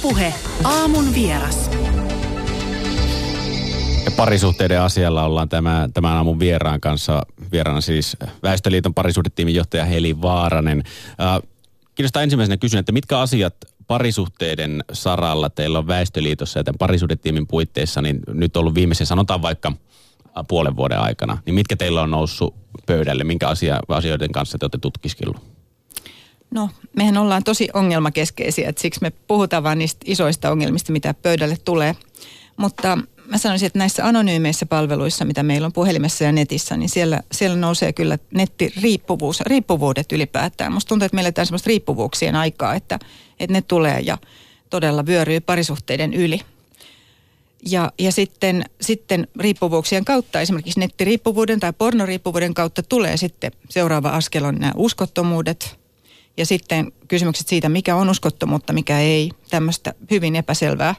Ylepuhe aamun vieras. Ja parisuhteiden asialla ollaan tämä, tämän aamun vieraan kanssa. Vieraana siis Väestöliiton parisuhdetiimin johtaja Heli Vaaranen. Kiinnostaa ensimmäisenä kysyä, että mitkä asiat parisuhteiden saralla teillä on Väestöliitossa ja tämän parisuhdetiimin puitteissa, niin nyt ollut viimeisen, sanotaan vaikka puolen vuoden aikana, niin mitkä teillä on noussut pöydälle, minkä asia, asioiden kanssa te olette tutkiskellut? No, mehän ollaan tosi ongelmakeskeisiä, että siksi me puhutaan vain niistä isoista ongelmista, mitä pöydälle tulee. Mutta mä sanoisin, että näissä anonyymeissä palveluissa, mitä meillä on puhelimessa ja netissä, niin siellä, siellä nousee kyllä nettiriippuvuus, riippuvuudet ylipäätään. Musta tuntuu, että meillä on semmoista riippuvuuksien aikaa, että, että ne tulee ja todella vyöryy parisuhteiden yli. Ja, ja sitten, sitten riippuvuuksien kautta, esimerkiksi nettiriippuvuuden tai pornoriippuvuuden kautta tulee sitten seuraava askel on nämä uskottomuudet – ja sitten kysymykset siitä, mikä on uskottomuutta, mikä ei. Tämmöistä hyvin epäselvää,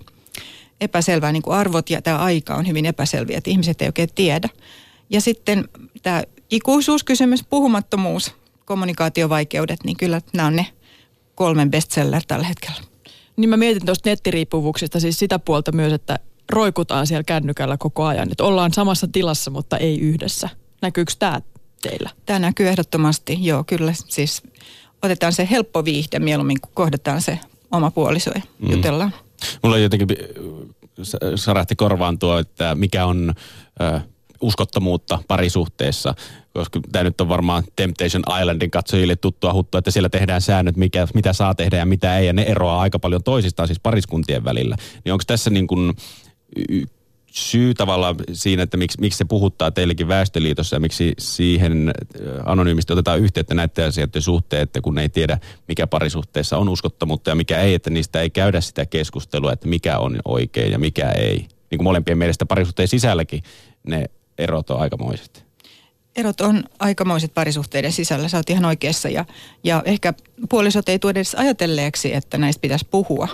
epäselvää niin kuin arvot ja tämä aika on hyvin epäselviä, että ihmiset ei oikein tiedä. Ja sitten tämä ikuisuuskysymys, puhumattomuus, kommunikaatiovaikeudet, niin kyllä nämä on ne kolmen bestseller tällä hetkellä. Niin mä mietin tuosta nettiriippuvuuksista siis sitä puolta myös, että roikutaan siellä kännykällä koko ajan. Että ollaan samassa tilassa, mutta ei yhdessä. Näkyykö tämä teillä? Tämä näkyy ehdottomasti, joo kyllä. Siis otetaan se helppo viihde mieluummin, kun kohdataan se oma puoliso ja mm. jutellaan. Mulla jotenkin sarähti korvaan tuo, että mikä on äh, uskottomuutta parisuhteessa, koska tämä nyt on varmaan Temptation Islandin katsojille tuttua huttua, että siellä tehdään säännöt, mikä, mitä saa tehdä ja mitä ei, ja ne eroaa aika paljon toisistaan, siis pariskuntien välillä. Niin onko tässä niin kuin syy tavallaan siinä, että miksi, miksi se puhuttaa teillekin Väestöliitossa ja miksi siihen äh, anonyymisti otetaan yhteyttä näiden asioiden suhteen, että kun ei tiedä, mikä parisuhteessa on uskottomuutta ja mikä ei, että niistä ei käydä sitä keskustelua, että mikä on oikein ja mikä ei. Niin kuin molempien mielestä parisuhteen sisälläkin ne erot on aikamoiset. Erot on aikamoiset parisuhteiden sisällä, sä oot ihan oikeassa. Ja, ja ehkä puolisot ei tuoda edes ajatelleeksi, että näistä pitäisi puhua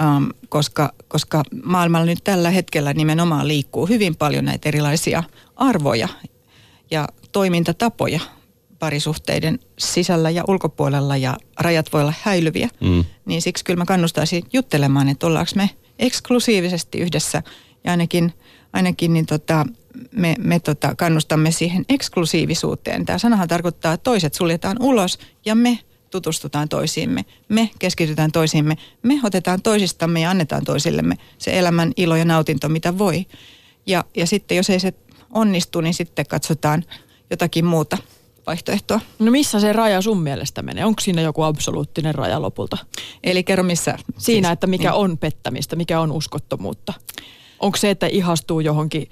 um, koska, koska maailmalla nyt tällä hetkellä nimenomaan liikkuu hyvin paljon näitä erilaisia arvoja ja toimintatapoja parisuhteiden sisällä ja ulkopuolella ja rajat voi olla häilyviä. Mm. Niin siksi kyllä mä kannustaisin juttelemaan, että ollaanko me eksklusiivisesti yhdessä ja ainakin, ainakin niin tota, me, me tota kannustamme siihen eksklusiivisuuteen. Tämä sanahan tarkoittaa, että toiset suljetaan ulos ja me tutustutaan toisiimme, me keskitytään toisiimme, me otetaan toisistamme ja annetaan toisillemme se elämän ilo ja nautinto, mitä voi. Ja, ja sitten jos ei se onnistu, niin sitten katsotaan jotakin muuta vaihtoehtoa. No missä se raja sun mielestä menee? Onko siinä joku absoluuttinen raja lopulta? Eli kerro missä? Siinä, siis, että mikä niin. on pettämistä, mikä on uskottomuutta. Onko se, että ihastuu johonkin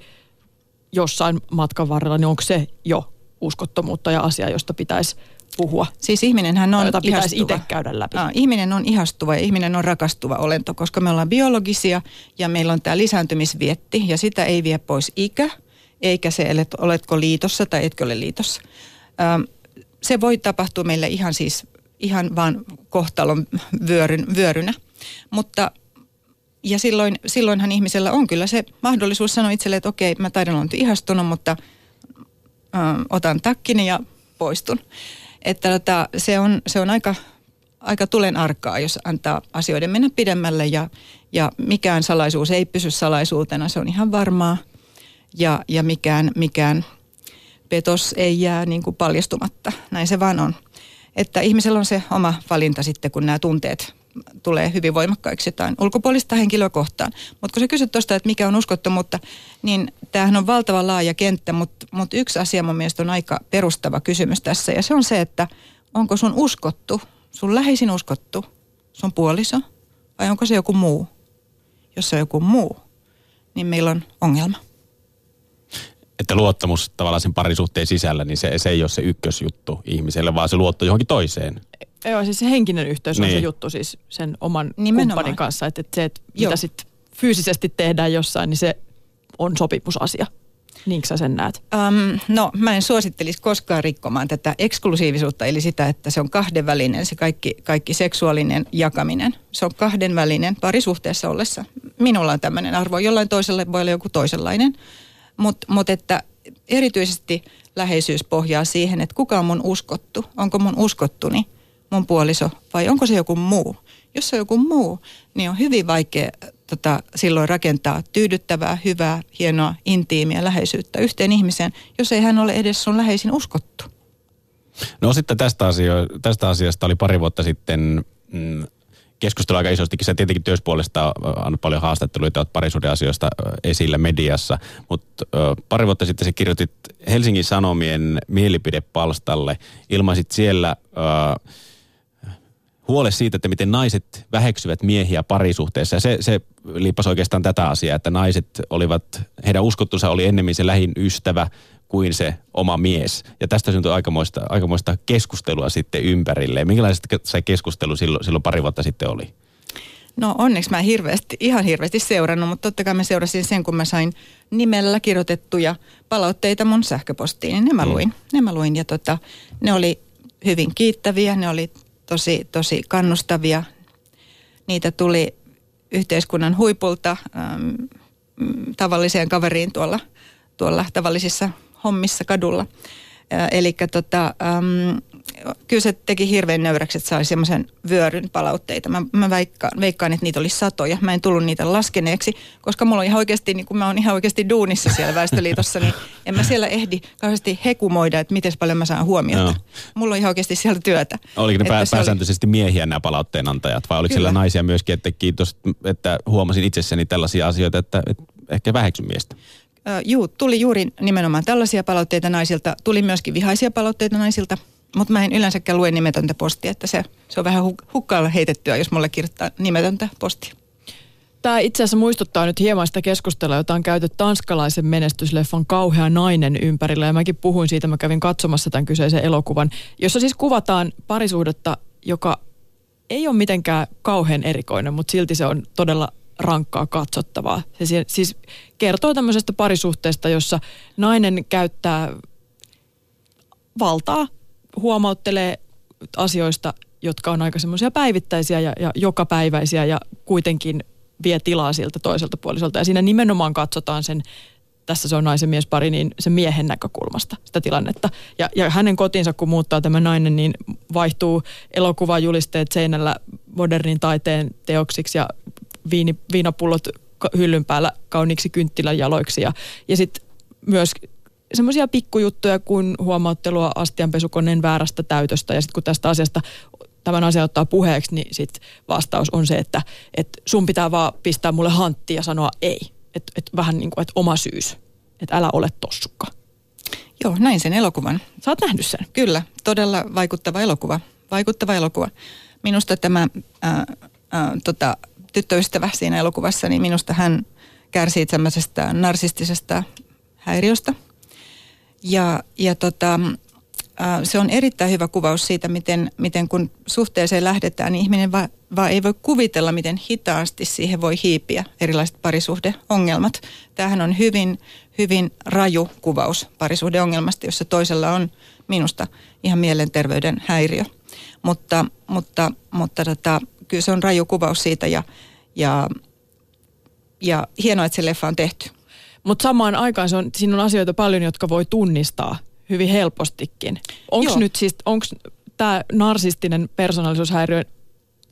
jossain matkan varrella, niin onko se jo uskottomuutta ja asia, josta pitäisi puhua. Siis ihminenhän on jota pitäisi itse käydä läpi. Aa, ihminen on ihastuva ja ihminen on rakastuva olento, koska me ollaan biologisia ja meillä on tämä lisääntymisvietti ja sitä ei vie pois ikä, eikä se, oletko liitossa tai etkö ole liitossa. Ähm, se voi tapahtua meille ihan siis ihan vaan kohtalon vyöryn, vyörynä, mutta ja silloin, silloinhan ihmisellä on kyllä se mahdollisuus sanoa itselle, että okei, mä taidan olla ihastunut, mutta ö, otan takkini ja poistun. Että tota, se, on, se on aika, aika tulen arkaa, jos antaa asioiden mennä pidemmälle ja, ja mikään salaisuus ei pysy salaisuutena, se on ihan varmaa. Ja, ja mikään, mikään petos ei jää niin kuin paljastumatta, näin se vaan on. Että ihmisellä on se oma valinta sitten, kun nämä tunteet tulee hyvin voimakkaiksi jotain ulkopuolista henkilöä kohtaan. Mutta kun sä kysyt tuosta, että mikä on uskottomuutta, niin tämähän on valtava laaja kenttä, mutta mut yksi asia mun mielestä on aika perustava kysymys tässä. Ja se on se, että onko sun uskottu, sun läheisin uskottu, sun puoliso vai onko se joku muu? Jos se on joku muu, niin meillä on ongelma. Että luottamus tavallaan sen parisuhteen sisällä, niin se, se ei ole se ykkösjuttu ihmiselle, vaan se luotto johonkin toiseen. Joo, siis se henkinen yhteys niin. on se niin. juttu siis sen oman Nimenomaan. kumppanin kanssa. Että, että se, että mitä sitten fyysisesti tehdään jossain, niin se on sopimusasia. Niinkö sä sen näet? Um, no mä en suosittelisi koskaan rikkomaan tätä eksklusiivisuutta, eli sitä, että se on kahdenvälinen, se kaikki, kaikki seksuaalinen jakaminen. Se on kahdenvälinen parisuhteessa ollessa. Minulla on tämmöinen arvo, jollain toiselle voi olla joku toisenlainen. Mutta mut että erityisesti läheisyys pohjaa siihen, että kuka on mun uskottu, onko mun uskottuni mun puoliso vai onko se joku muu. Jos se on joku muu, niin on hyvin vaikea tota, silloin rakentaa tyydyttävää, hyvää, hienoa, intiimiä läheisyyttä yhteen ihmiseen, jos ei hän ole edes sun läheisin uskottu. No sitten tästä, asio- tästä asiasta oli pari vuotta sitten mm, keskustelu aika isostikin. Se tietenkin työspuolesta on paljon haastatteluita parisuuden asioista esillä mediassa, mutta pari vuotta sitten se kirjoitit Helsingin Sanomien mielipidepalstalle. Ilmaisit siellä ö, huole siitä, että miten naiset väheksyvät miehiä parisuhteessa. Ja se, se liippasi oikeastaan tätä asiaa, että naiset olivat, heidän uskottunsa oli ennemmin se lähin ystävä kuin se oma mies. Ja tästä syntyi aikamoista, aikamoista keskustelua sitten ympärille. Minkälaista se keskustelu silloin, silloin pari vuotta sitten oli? No onneksi mä hirveästi, ihan hirveästi seurannut, mutta totta kai mä seurasin sen, kun mä sain nimellä kirjoitettuja palautteita mun sähköpostiin. Ne mä mm. luin. Mm. Ne mä luin ja tota, ne oli hyvin kiittäviä, ne oli tosi, tosi kannustavia. Niitä tuli yhteiskunnan huipulta äm, tavalliseen kaveriin tuolla, tuolla tavallisissa hommissa kadulla. Eli tota, kyllä se teki hirveän nöyräksi, että sai semmoisen vyöryn palautteita. Mä, mä veikkaan, veikkaan, että niitä oli satoja. Mä en tullut niitä laskeneeksi, koska mulla on ihan oikeasti, niin kun mä oon ihan oikeasti duunissa siellä Väestöliitossa, niin en mä siellä ehdi kauheasti hekumoida, että miten paljon mä saan huomiota. No. Mulla on ihan oikeasti siellä työtä. Oliko ne pää, pääsääntöisesti oli... miehiä nämä palautteenantajat vai oliko Kyllä. siellä naisia myöskin, että kiitos, että huomasin itsessäni tällaisia asioita, että, että ehkä väheksyn miestä? Juu, tuli juuri nimenomaan tällaisia palautteita naisilta. Tuli myöskin vihaisia palautteita naisilta, mutta mä en yleensäkään lue nimetöntä postia, että se, se on vähän hukkaalla heitettyä, jos mulle kirjoittaa nimetöntä postia. Tämä itse asiassa muistuttaa nyt hieman sitä keskustelua, jota on käyty tanskalaisen menestysleffan Kauhea nainen ympärillä. Ja mäkin puhuin siitä, mä kävin katsomassa tämän kyseisen elokuvan, jossa siis kuvataan parisuhdetta, joka ei ole mitenkään kauhean erikoinen, mutta silti se on todella rankkaa katsottavaa. Se siis kertoo tämmöisestä parisuhteesta, jossa nainen käyttää valtaa, huomauttelee asioista, jotka on aika semmoisia päivittäisiä ja, ja jokapäiväisiä ja kuitenkin vie tilaa siltä toiselta puolisolta. Ja siinä nimenomaan katsotaan sen, tässä se on naisen mies pari, niin sen miehen näkökulmasta sitä tilannetta. Ja, ja hänen kotinsa, kun muuttaa tämä nainen, niin vaihtuu elokuvajulisteet seinällä modernin taiteen teoksiksi ja viini, viinapullot hyllyn päällä kauniiksi kynttilän jaloiksi. Ja, ja sitten myös semmoisia pikkujuttuja kuin huomauttelua astianpesukoneen väärästä täytöstä. Ja sitten kun tästä asiasta tämän asian ottaa puheeksi, niin sit vastaus on se, että, että sun pitää vaan pistää mulle hantti ja sanoa ei. Että et vähän niin kuin, että oma syys. Että älä ole tossukka. Joo, näin sen elokuvan. Sä oot nähnyt sen? Kyllä, todella vaikuttava elokuva. Vaikuttava elokuva. Minusta tämä ää, ää, tota, tyttöystävä siinä elokuvassa, niin minusta hän kärsii tämmöisestä narsistisesta häiriöstä. Ja, ja tota, se on erittäin hyvä kuvaus siitä, miten, miten kun suhteeseen lähdetään, niin ihminen vaan va ei voi kuvitella, miten hitaasti siihen voi hiipiä erilaiset parisuhdeongelmat. Tämähän on hyvin, hyvin raju kuvaus parisuhdeongelmasta, jossa toisella on minusta ihan mielenterveyden häiriö. Mutta, mutta, mutta tota, kyllä se on raju kuvaus siitä ja, ja, ja hienoa, että se leffa on tehty. Mutta samaan aikaan se on, siinä on asioita paljon, jotka voi tunnistaa hyvin helpostikin. Onko nyt siis, onko tämä narsistinen persoonallisuushäiriö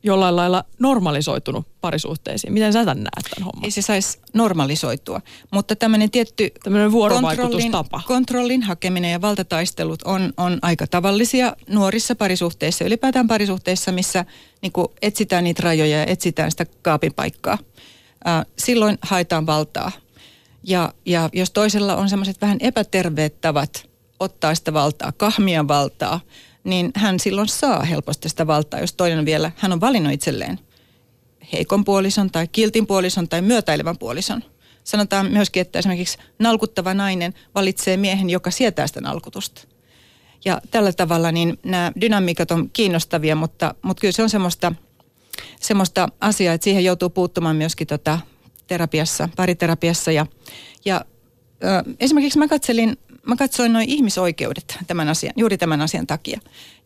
jollain lailla normalisoitunut parisuhteisiin? Miten sä tämän näet tämän homman? Ei se saisi normalisoitua, mutta tämmöinen tietty tämmöinen vuorovaikutustapa. Kontrollin, kontrollin hakeminen ja valtataistelut on, on aika tavallisia nuorissa parisuhteissa, ylipäätään parisuhteissa, missä niin etsitään niitä rajoja ja etsitään sitä kaapin paikkaa. silloin haetaan valtaa. Ja, ja jos toisella on semmoiset vähän epäterveet tavat ottaa sitä valtaa, kahmia valtaa, niin hän silloin saa helposti sitä valtaa, jos toinen vielä, hän on valinnut itselleen heikon puolison tai kiltin puolison tai myötäilevän puolison. Sanotaan myöskin, että esimerkiksi nalkuttava nainen valitsee miehen, joka sietää sitä nalkutusta. Ja tällä tavalla niin nämä dynamiikat on kiinnostavia, mutta, mutta kyllä se on semmoista, semmoista asiaa, että siihen joutuu puuttumaan myöskin tota terapiassa, pariterapiassa. Ja, ja ö, esimerkiksi mä katselin mä katsoin noin ihmisoikeudet tämän asian, juuri tämän asian takia.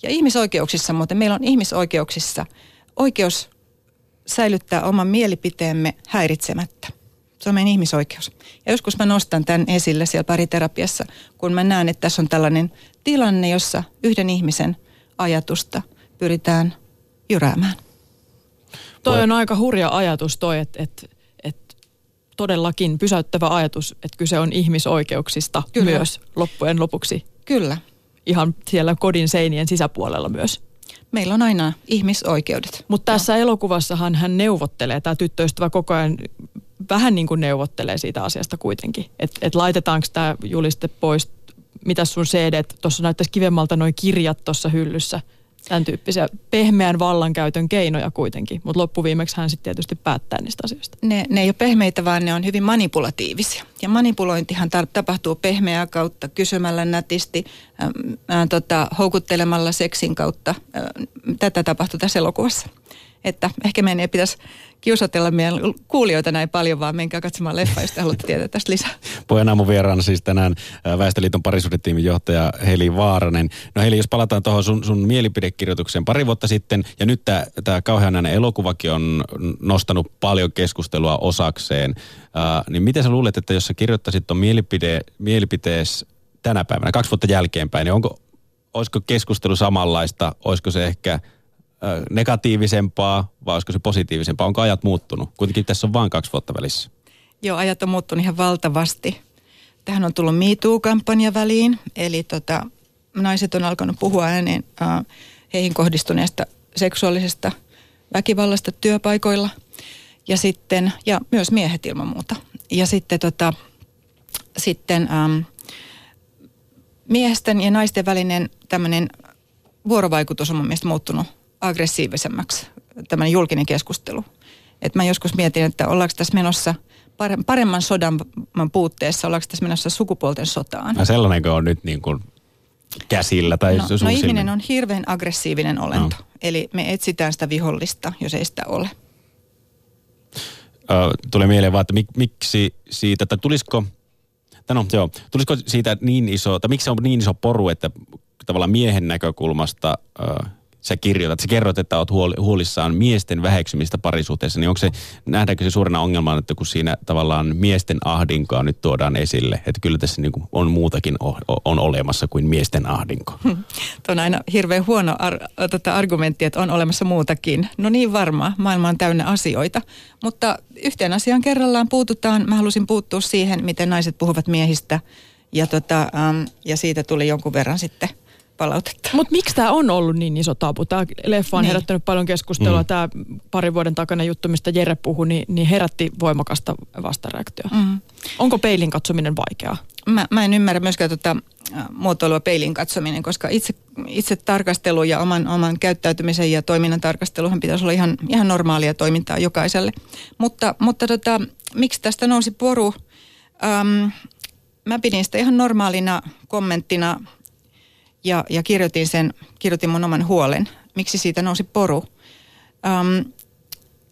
Ja ihmisoikeuksissa muuten, meillä on ihmisoikeuksissa oikeus säilyttää oman mielipiteemme häiritsemättä. Se on meidän ihmisoikeus. Ja joskus mä nostan tämän esille siellä pariterapiassa, kun mä näen, että tässä on tällainen tilanne, jossa yhden ihmisen ajatusta pyritään jyräämään. Toi on aika hurja ajatus toi, että et, todellakin pysäyttävä ajatus, että kyse on ihmisoikeuksista Kyllä. myös loppujen lopuksi. Kyllä. Ihan siellä kodin seinien sisäpuolella myös. Meillä on aina ihmisoikeudet. Mutta tässä elokuvassahan hän neuvottelee, tämä tyttöystävä koko ajan vähän niin kuin neuvottelee siitä asiasta kuitenkin. Että et laitetaanko tämä juliste pois, mitä sun CD, tuossa näyttäisi kivemmalta noin kirjat tuossa hyllyssä. Tämän tyyppisiä pehmeän vallankäytön keinoja kuitenkin, mutta loppuviimeksi hän sitten tietysti päättää niistä asioista. Ne, ne ei ole pehmeitä, vaan ne on hyvin manipulatiivisia. Ja manipulointihan tar- tapahtuu pehmeää kautta, kysymällä nätisti, ää, ää, tota, houkuttelemalla seksin kautta. Ää, tätä tapahtuu tässä elokuvassa. Että ehkä meidän ei pitäisi kiusatella meidän kuulijoita näin paljon, vaan menkää katsomaan leffa, jos te haluatte tietää tästä lisää. Pojan aamun vieraana siis tänään ää, Väestöliiton parisuhdetiimin johtaja Heli Vaaranen. No Heli, jos palataan tuohon sun, sun mielipidekirjoitukseen pari vuotta sitten, ja nyt tämä kauheanainen elokuvakin on nostanut paljon keskustelua osakseen, ää, niin miten sä luulet, että jos sä kirjoittaisit tuon mielipide, mielipitees tänä päivänä, kaksi vuotta jälkeenpäin, niin onko, olisiko keskustelu samanlaista, olisiko se ehkä negatiivisempaa vai olisiko se positiivisempaa? Onko ajat muuttunut? Kuitenkin tässä on vain kaksi vuotta välissä. Joo, ajat on muuttunut ihan valtavasti. Tähän on tullut MeToo-kampanja väliin, eli tota, naiset on alkanut puhua ääneen äh, heihin kohdistuneesta seksuaalisesta väkivallasta työpaikoilla. Ja sitten, ja myös miehet ilman muuta. Ja sitten tota, sitten ähm, miesten ja naisten välinen tämmöinen vuorovaikutus on mun mielestä muuttunut aggressiivisemmaksi, tämmöinen julkinen keskustelu. Et mä joskus mietin, että ollaanko tässä menossa paremman sodan puutteessa, ollaanko tässä menossa sukupuolten sotaan. No sellainenko on nyt niin kuin käsillä tai no, no ihminen on hirveän aggressiivinen olento. No. Eli me etsitään sitä vihollista, jos ei sitä ole. Ö, tulee mieleen vaan, että mik, miksi siitä, tai tulisiko, tai no joo, tulisiko siitä niin iso, tai miksi se on niin iso poru, että tavallaan miehen näkökulmasta ö, sä kirjoitat, sä kerrot, että oot huoli, huolissaan miesten väheksymistä parisuhteessa, niin onko se, nähdäänkö se suurena ongelmana, että kun siinä tavallaan miesten ahdinkoa nyt tuodaan esille, että kyllä tässä niin on muutakin o, on olemassa kuin miesten ahdinko. Tuo on aina hirveän huono ar- tota argumentti, että on olemassa muutakin. No niin varmaan, maailma on täynnä asioita. Mutta yhteen asiaan kerrallaan puututaan. Mä halusin puuttua siihen, miten naiset puhuvat miehistä. Ja, tota, ja siitä tuli jonkun verran sitten palautetta. Mutta miksi tämä on ollut niin iso tabu? Tämä leffa on niin. herättänyt paljon keskustelua. Mm. Tämä parin vuoden takana juttu, mistä Jere puhui, niin, niin herätti voimakasta vastareaktioa. Mm. Onko peilin katsominen vaikeaa? Mä, mä en ymmärrä myöskään tuota muotoilua peilin katsominen, koska itse, itse tarkastelu ja oman, oman käyttäytymisen ja toiminnan tarkasteluhan pitäisi olla ihan, ihan normaalia toimintaa jokaiselle. Mutta, mutta tota, miksi tästä nousi poru? Ähm, mä pidin sitä ihan normaalina kommenttina ja, ja kirjoitin sen, kirjoitin mun oman huolen. Miksi siitä nousi poru? Ähm,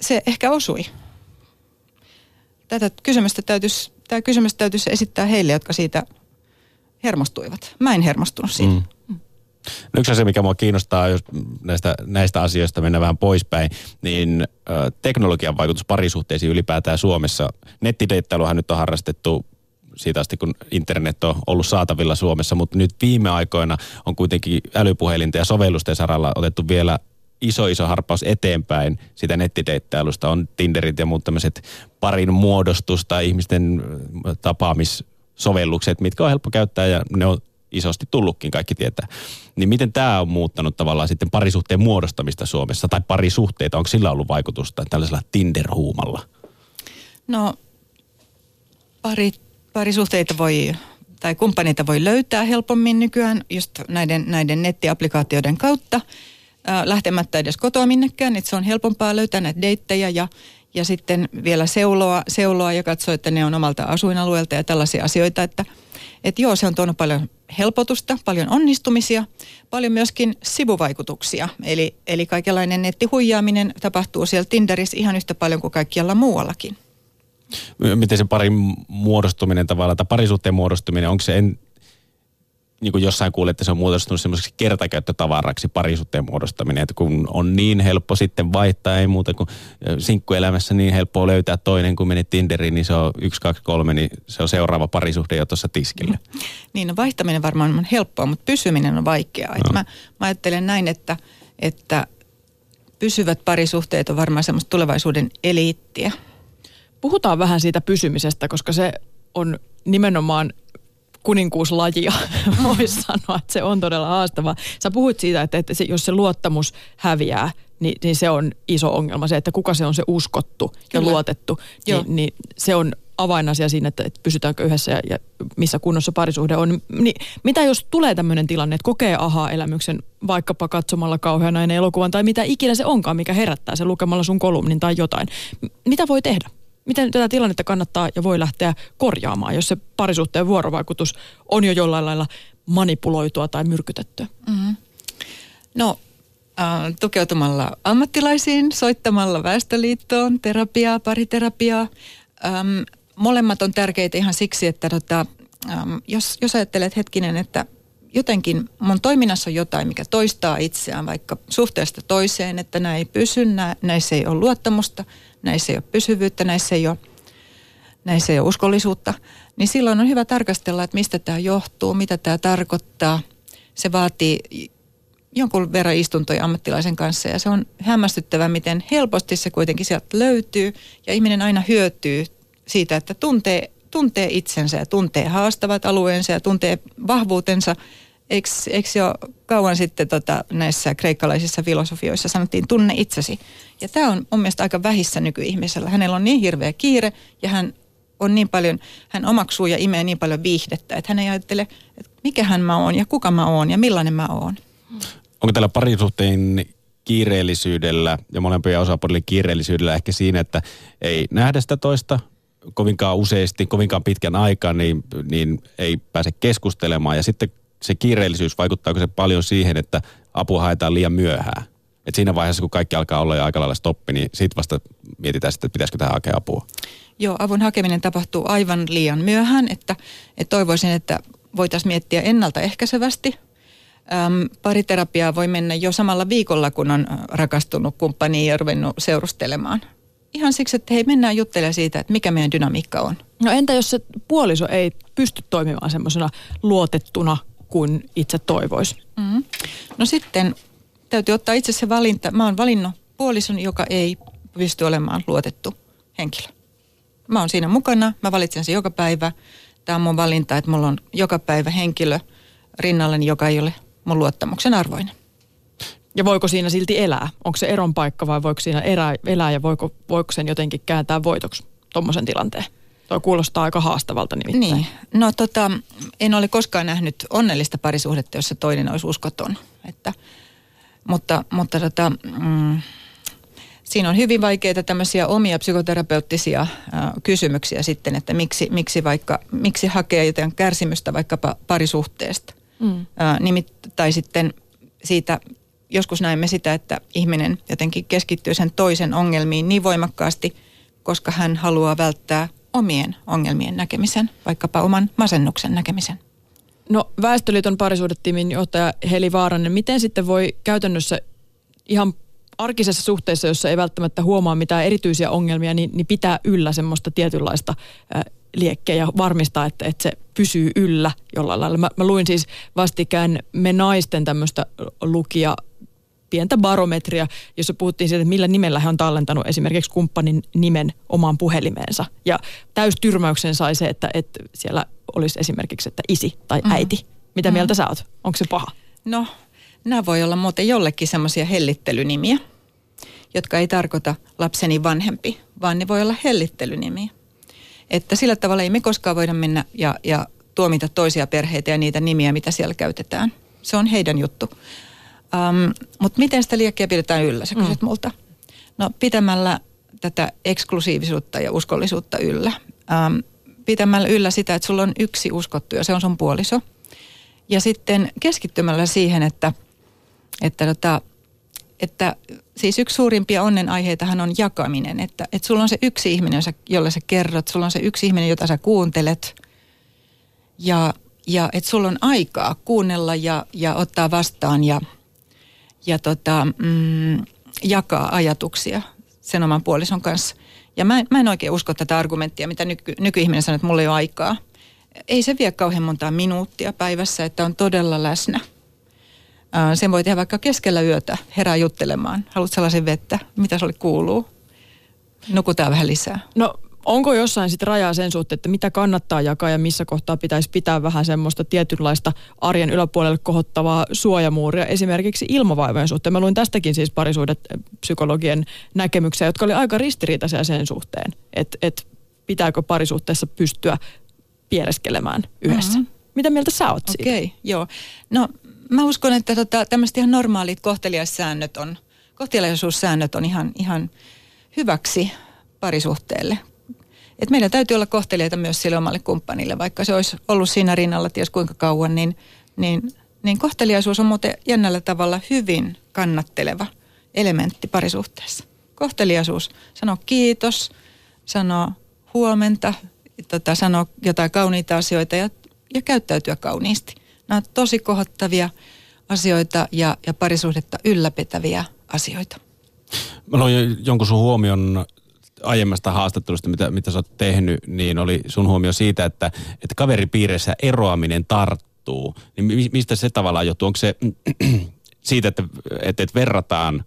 se ehkä osui. Tätä kysymystä täytyisi, tämä kysymys täytyisi esittää heille, jotka siitä hermostuivat. Mä en hermostunut siitä. Mm. No yksi asia, mikä mua kiinnostaa, jos näistä, näistä asioista mennään vähän poispäin, niin ö, teknologian vaikutus parisuhteisiin ylipäätään Suomessa. Nettideittailuhan nyt on harrastettu siitä asti, kun internet on ollut saatavilla Suomessa, mutta nyt viime aikoina on kuitenkin älypuhelinten ja sovellusten saralla otettu vielä iso iso harppaus eteenpäin sitä nettideittailusta. On Tinderit ja muut tämmöiset parin muodostusta, ihmisten tapaamissovellukset, mitkä on helppo käyttää ja ne on isosti tullutkin, kaikki tietää. Niin miten tämä on muuttanut tavallaan sitten parisuhteen muodostamista Suomessa tai parisuhteita? Onko sillä ollut vaikutusta tällaisella Tinder-huumalla? No pari, parisuhteita voi tai kumppaneita voi löytää helpommin nykyään just näiden, näiden nettiaplikaatioiden kautta lähtemättä edes kotoa minnekään, että se on helpompaa löytää näitä deittejä ja, ja sitten vielä seuloa, seuloa ja katsoa, että ne on omalta asuinalueelta ja tällaisia asioita, että et joo, se on tuonut paljon helpotusta, paljon onnistumisia, paljon myöskin sivuvaikutuksia. Eli, eli kaikenlainen nettihuijaaminen tapahtuu siellä Tinderissä ihan yhtä paljon kuin kaikkialla muuallakin. Miten se parin muodostuminen tavallaan, tai parisuhteen muodostuminen, onko se en, niin kuin jossain kuulee, että se on muodostunut semmoiseksi kertakäyttötavaraksi parisuhteen muodostaminen, että kun on niin helppo sitten vaihtaa, ei muuta kuin sinkkuelämässä niin helppoa löytää toinen, kun menet Tinderiin, niin se on yksi, kaksi, kolme, niin se on seuraava parisuhde jo tuossa tiskillä. Niin, no vaihtaminen varmaan on helppoa, mutta pysyminen on vaikeaa. No. mä, mä ajattelen näin, että, että pysyvät parisuhteet on varmaan semmoista tulevaisuuden eliittiä. Puhutaan vähän siitä pysymisestä, koska se on nimenomaan kuninkuuslajia, voisi sanoa, että se on todella haastava. Sä puhuit siitä, että, että se, jos se luottamus häviää, niin, niin se on iso ongelma. Se, että kuka se on se uskottu ja Kyllä. luotettu, niin, niin se on avainasia siinä, että, että pysytäänkö yhdessä ja, ja missä kunnossa parisuhde on. Niin, mitä jos tulee tämmöinen tilanne, että kokee aha-elämyksen vaikkapa katsomalla kauhean nainen elokuvan tai mitä ikinä se onkaan, mikä herättää se lukemalla sun kolumnin tai jotain. Mitä voi tehdä? Miten tätä tilannetta kannattaa ja voi lähteä korjaamaan, jos se parisuhteen vuorovaikutus on jo jollain lailla manipuloitua tai myrkytettyä? No, äh, tukeutumalla ammattilaisiin, soittamalla Väestöliittoon, terapiaa, pariterapiaa. Ähm, molemmat on tärkeitä ihan siksi, että tota, ähm, jos, jos ajattelet hetkinen, että jotenkin mun toiminnassa on jotain, mikä toistaa itseään vaikka suhteesta toiseen, että näin ei pysy, nä, näissä ei ole luottamusta, näissä ei ole pysyvyyttä, näissä ei ole, näissä ei ole uskollisuutta, niin silloin on hyvä tarkastella, että mistä tämä johtuu, mitä tämä tarkoittaa. Se vaatii jonkun verran istuntoja ammattilaisen kanssa ja se on hämmästyttävä, miten helposti se kuitenkin sieltä löytyy ja ihminen aina hyötyy siitä, että tuntee, tuntee itsensä ja tuntee haastavat alueensa ja tuntee vahvuutensa. Eikö, eikö jo kauan sitten tota, näissä kreikkalaisissa filosofioissa sanottiin tunne itsesi. Ja tämä on mun mielestä aika vähissä nykyihmisellä. Hänellä on niin hirveä kiire ja hän on niin paljon, hän omaksuu ja imee niin paljon viihdettä, että hän ei ajattele, että mikähän mä oon ja kuka mä oon ja millainen mä oon. Onko tällä parisuhteen kiireellisyydellä ja molempien osapuolien kiireellisyydellä ehkä siinä, että ei nähdä sitä toista kovinkaan useasti, kovinkaan pitkän aikaa, niin, niin ei pääse keskustelemaan. Ja sitten se kiireellisyys, vaikuttaako se paljon siihen, että apua haetaan liian myöhään? Et siinä vaiheessa, kun kaikki alkaa olla jo aika lailla stoppi, niin sitten vasta mietitään sitten, että pitäisikö tähän hakea apua. Joo, avun hakeminen tapahtuu aivan liian myöhään, että, että toivoisin, että voitaisiin miettiä ennaltaehkäisevästi. Äm, pariterapiaa voi mennä jo samalla viikolla, kun on rakastunut kumppaniin ja ruvennut seurustelemaan. Ihan siksi, että hei, mennään juttelemaan siitä, että mikä meidän dynamiikka on. No entä jos se puoliso ei pysty toimimaan semmoisena luotettuna kuin itse toivoisi? Mm-hmm. No sitten täytyy ottaa itse se valinta. Mä oon valinnut puolison, joka ei pysty olemaan luotettu henkilö. Mä oon siinä mukana, mä valitsen sen joka päivä. Tämä on mun valinta, että mulla on joka päivä henkilö rinnalleni, joka ei ole mun luottamuksen arvoinen. Ja voiko siinä silti elää? Onko se eron paikka vai voiko siinä elää, elää ja voiko, voiko sen jotenkin kääntää voitoksi tuommoisen tilanteen? Tuo kuulostaa aika haastavalta nimittäin. Niin, no tota, en ole koskaan nähnyt onnellista parisuhdetta, jossa toinen olisi uskoton. Että, mutta mutta tota, mm, siinä on hyvin vaikeita tämmöisiä omia psykoterapeuttisia äh, kysymyksiä sitten, että miksi, miksi, vaikka, miksi hakee jotain kärsimystä vaikkapa parisuhteesta. Mm. Äh, nimit, tai sitten siitä, joskus näemme sitä, että ihminen jotenkin keskittyy sen toisen ongelmiin niin voimakkaasti, koska hän haluaa välttää omien ongelmien näkemisen, vaikkapa oman masennuksen näkemisen. No Väestöliiton parisuudetiimin johtaja Heli Vaaranen, miten sitten voi käytännössä ihan arkisessa suhteessa, jossa ei välttämättä huomaa mitään erityisiä ongelmia, niin, niin pitää yllä semmoista tietynlaista äh, liekkeä ja varmistaa, että, että se pysyy yllä jollain lailla. Mä, mä luin siis vastikään me naisten tämmöistä lukia pientä barometria, jossa puhuttiin siitä, että millä nimellä he on tallentanut esimerkiksi kumppanin nimen omaan puhelimeensa. Ja täystyrmäyksen sai se, että, että siellä olisi esimerkiksi, että isi tai äiti. Mm. Mitä mm. mieltä sä oot? Onko se paha? No, nämä voi olla muuten jollekin semmoisia hellittelynimiä, jotka ei tarkoita lapseni vanhempi, vaan ne voi olla hellittelynimiä. Että sillä tavalla ei me koskaan voida mennä ja, ja tuomita toisia perheitä ja niitä nimiä, mitä siellä käytetään. Se on heidän juttu. Um, Mutta miten sitä liekkiä pidetään yllä, sä kysyt mm. multa. No pitämällä tätä eksklusiivisuutta ja uskollisuutta yllä. Um, pitämällä yllä sitä, että sulla on yksi uskottu ja se on sun puoliso. Ja sitten keskittymällä siihen, että, että, tota, että siis yksi suurimpia onnenaiheitahan on jakaminen. Että, että sulla on se yksi ihminen, jolle sä kerrot, sulla on se yksi ihminen, jota sä kuuntelet. Ja, ja että sulla on aikaa kuunnella ja, ja ottaa vastaan ja, ja tota, mm, jakaa ajatuksia sen oman puolison kanssa. Ja mä, mä en oikein usko tätä argumenttia, mitä nyky, nykyihminen sanoo, että mulla ei ole aikaa. Ei se vie kauhean montaa minuuttia päivässä, että on todella läsnä. Sen voi tehdä vaikka keskellä yötä, herää juttelemaan. Haluat sellaisen vettä? Mitä se oli kuuluu? Nukutaan vähän lisää. No onko jossain sitten rajaa sen suhteen, että mitä kannattaa jakaa ja missä kohtaa pitäisi pitää vähän semmoista tietynlaista arjen yläpuolelle kohottavaa suojamuuria esimerkiksi ilmavaivojen suhteen. Mä luin tästäkin siis parisuhdepsykologien näkemyksiä, jotka oli aika ristiriitaisia sen suhteen, että et pitääkö parisuhteessa pystyä piereskelemään yhdessä. Mm-hmm. Mitä mieltä sä oot siitä? Okei, okay, joo. No mä uskon, että tota, tämmöiset ihan normaalit kohteliaissäännöt on, kohteliaisuussäännöt on ihan, ihan hyväksi parisuhteelle. Et meidän täytyy olla kohteliaita myös sille omalle kumppanille, vaikka se olisi ollut siinä rinnalla ties kuinka kauan, niin, niin, niin kohteliaisuus on muuten jännällä tavalla hyvin kannatteleva elementti parisuhteessa. Kohteliaisuus, sano kiitos, sano huomenta, tota, sano jotain kauniita asioita ja, ja käyttäytyä kauniisti. Nämä on tosi kohottavia asioita ja, ja parisuhdetta ylläpitäviä asioita. Mä loin jonkun sun huomion aiemmasta haastattelusta, mitä, mitä sä oot tehnyt, niin oli sun huomio siitä, että, että kaveripiirissä eroaminen tarttuu. Niin mistä se tavallaan johtuu? Onko se siitä, että, että, että verrataan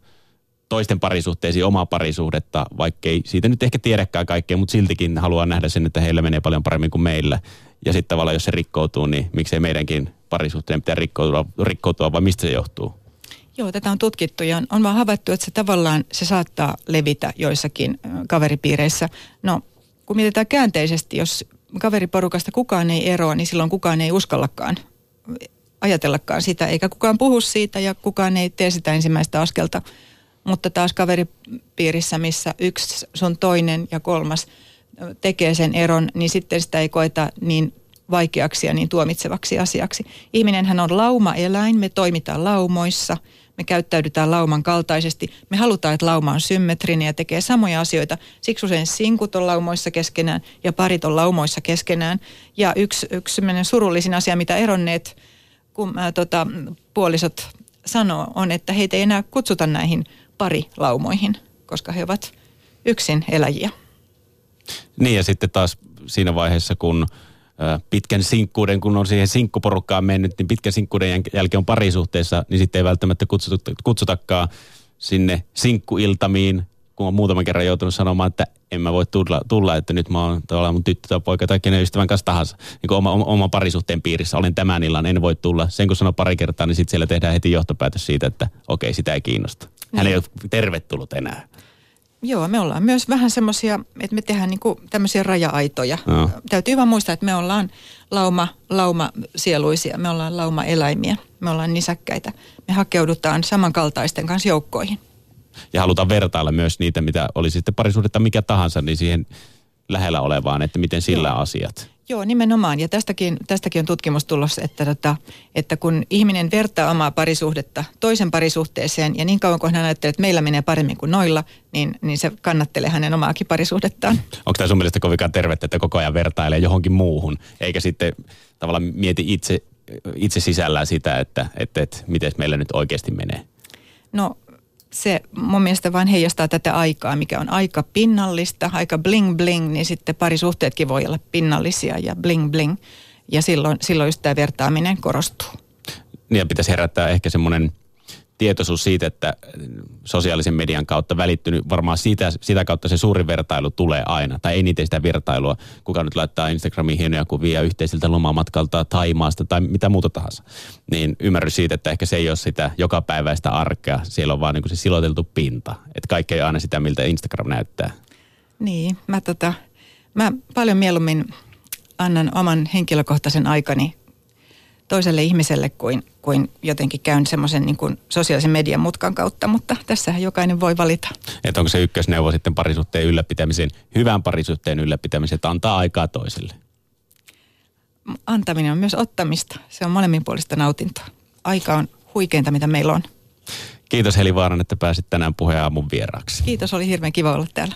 toisten parisuhteisiin omaa parisuhdetta, vaikkei siitä nyt ehkä tiedäkään kaikkea, mutta siltikin haluaa nähdä sen, että heillä menee paljon paremmin kuin meillä. Ja sitten tavallaan, jos se rikkoutuu, niin miksei meidänkin parisuhteen pitää rikkoutua, rikkoutua vai mistä se johtuu? Joo, tätä on tutkittu ja on, on vaan havaittu, että se tavallaan se saattaa levitä joissakin kaveripiireissä. No, kun mietitään käänteisesti, jos kaveriporukasta kukaan ei eroa, niin silloin kukaan ei uskallakaan ajatellakaan sitä, eikä kukaan puhu siitä ja kukaan ei tee sitä ensimmäistä askelta. Mutta taas kaveripiirissä, missä yksi sun toinen ja kolmas tekee sen eron, niin sitten sitä ei koeta niin vaikeaksi ja niin tuomitsevaksi asiaksi. Ihminenhän on lauma-eläin, me toimitaan laumoissa – me käyttäydytään lauman kaltaisesti. Me halutaan, että lauma on symmetrinen ja tekee samoja asioita. Siksi usein sinkut on laumoissa keskenään ja parit on laumoissa keskenään. Ja yksi, yksi surullisin asia, mitä eronneet kun, ää, tota, puolisot sanoo, on, että heitä ei enää kutsuta näihin parilaumoihin, koska he ovat yksin eläjiä. Niin ja sitten taas siinä vaiheessa, kun pitkän sinkkuuden, kun on siihen sinkkuporukkaan mennyt, niin pitkän sinkkuuden jälkeen on parisuhteessa, niin sitten ei välttämättä kutsuta, kutsutakaan sinne sinkkuiltamiin, kun on muutaman kerran joutunut sanomaan, että en mä voi tulla, tulla että nyt mä oon tavallaan mun tyttö tai poika tai kenen ystävän kanssa tahansa. Niin oma, oma, parisuhteen piirissä olen tämän illan, en voi tulla. Sen kun sanoo pari kertaa, niin sitten siellä tehdään heti johtopäätös siitä, että okei, sitä ei kiinnosta. Hän ei niin. ole tervetullut enää. Joo, me ollaan myös vähän semmoisia, että me tehdään niinku tämmöisiä raja-aitoja. No. Täytyy vaan muistaa, että me ollaan lauma, lauma sieluisia, me ollaan lauma-eläimiä, me ollaan nisäkkäitä. Me hakeudutaan samankaltaisten kanssa joukkoihin. Ja halutaan vertailla myös niitä, mitä oli sitten parisuhdetta mikä tahansa, niin siihen lähellä olevaan, että miten sillä Joo. asiat. Joo, nimenomaan. Ja tästäkin, tästäkin on tutkimus tulossa, että, tota, että kun ihminen vertaa omaa parisuhdetta toisen parisuhteeseen, ja niin kauan kuin hän ajattelee, että meillä menee paremmin kuin noilla, niin, niin se kannattelee hänen omaakin parisuhdettaan. Onko tämä sun mielestä kovinkaan tervettä, että koko ajan vertailee johonkin muuhun, eikä sitten tavallaan mieti itse, itse sisällään sitä, että, että, että miten meillä nyt oikeasti menee? No se mun mielestä vain heijastaa tätä aikaa, mikä on aika pinnallista, aika bling bling, niin sitten parisuhteetkin voi olla pinnallisia ja bling bling. Ja silloin, silloin just tämä vertaaminen korostuu. Niin ja pitäisi herättää ehkä semmoinen tietoisuus siitä, että sosiaalisen median kautta välittynyt, varmaan siitä, sitä kautta se suuri vertailu tulee aina. Tai eniten sitä vertailua, kuka nyt laittaa Instagramiin hienoja kuvia yhteisiltä lomamatkalta Taimaasta tai mitä muuta tahansa. Niin ymmärrys siitä, että ehkä se ei ole sitä jokapäiväistä arkea. Siellä on vaan niin kuin se siloteltu pinta. Että kaikki ei aina sitä, miltä Instagram näyttää. Niin, mä, tota, mä paljon mieluummin annan oman henkilökohtaisen aikani toiselle ihmiselle kuin, kuin jotenkin käyn semmoisen niin kuin sosiaalisen median mutkan kautta, mutta tässähän jokainen voi valita. Että onko se ykkösneuvo sitten parisuhteen ylläpitämiseen, hyvän parisuhteen ylläpitämiseen, että antaa aikaa toiselle? Antaminen on myös ottamista. Se on molemminpuolista nautintoa. Aika on huikeinta, mitä meillä on. Kiitos Heli Vaaran, että pääsit tänään puheen aamun vieraaksi. Kiitos, oli hirveän kiva olla täällä.